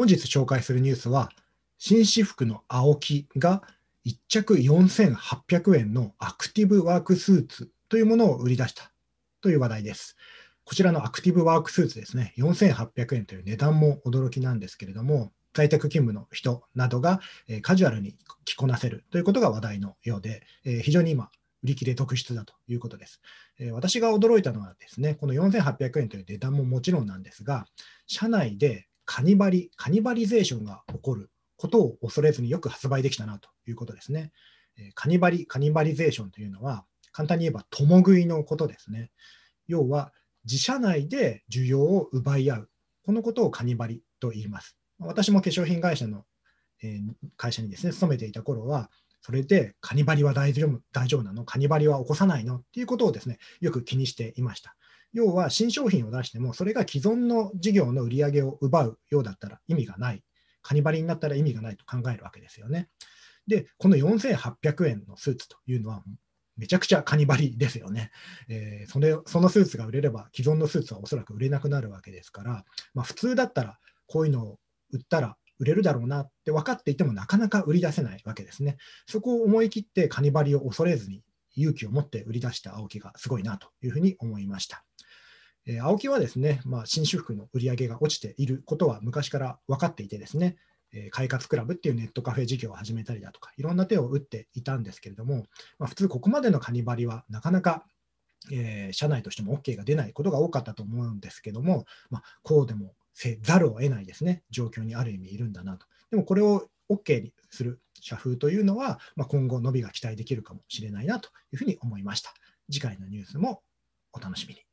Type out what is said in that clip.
本日紹介するニュースは、紳士服の青木が1着4800円のアクティブワークスーツというものを売り出したという話題です。こちらのアクティブワークスーツですね、4800円という値段も驚きなんですけれども、在宅勤務の人などがカジュアルに着こなせるということが話題のようで、非常に今、売り切れ特出だということです。私が驚いたのはですね、この4800円という値段ももちろんなんですが、社内でカニバリ、カニバリゼーションが起こることを恐れずによく発売できたなということですね。カニバリ、カニバリゼーションというのは、簡単に言えば共食いのことですね。要は、自社内で需要を奪い合う。このことをカニバリと言います。私も化粧品会社の、え会社にですね、勤めていた頃は、それでカニバリは大丈夫大丈夫なの？カニバリは起こさないの？っていうことをですね、よく気にしていました。要は新商品を出しても、それが既存の事業の売り上げを奪うようだったら意味がない。カニバリになったら意味がないと考えるわけですよね。で、この4800円のスーツというのは、めちゃくちゃカニバリですよね。えー、それそのスーツが売れれば、既存のスーツはおそらく売れなくなるわけですから、まあ、普通だったらこういうのを売ったら売れるだろうなって分かっていてもなかなか売り出せないわけですね。そこを思い切ってカニバリを恐れずに勇気を持って売り出した青木がすごいなというふうに思いました。えー、青木はですね、まあ、新種服の売り上げが落ちていることは昔から分かっていてですね、えー、快活クラブっていうネットカフェ事業を始めたりだとか、いろんな手を打っていたんですけれども、まあ、普通ここまでのカニバリはなかなかえー、社内としても OK が出ないことが多かったと思うんですけども、まあ、こうでもせざるを得ないですね、状況にある意味いるんだなと。でもこれを OK にする社風というのは、まあ、今後伸びが期待できるかもしれないなというふうに思いました。次回のニュースもお楽しみに。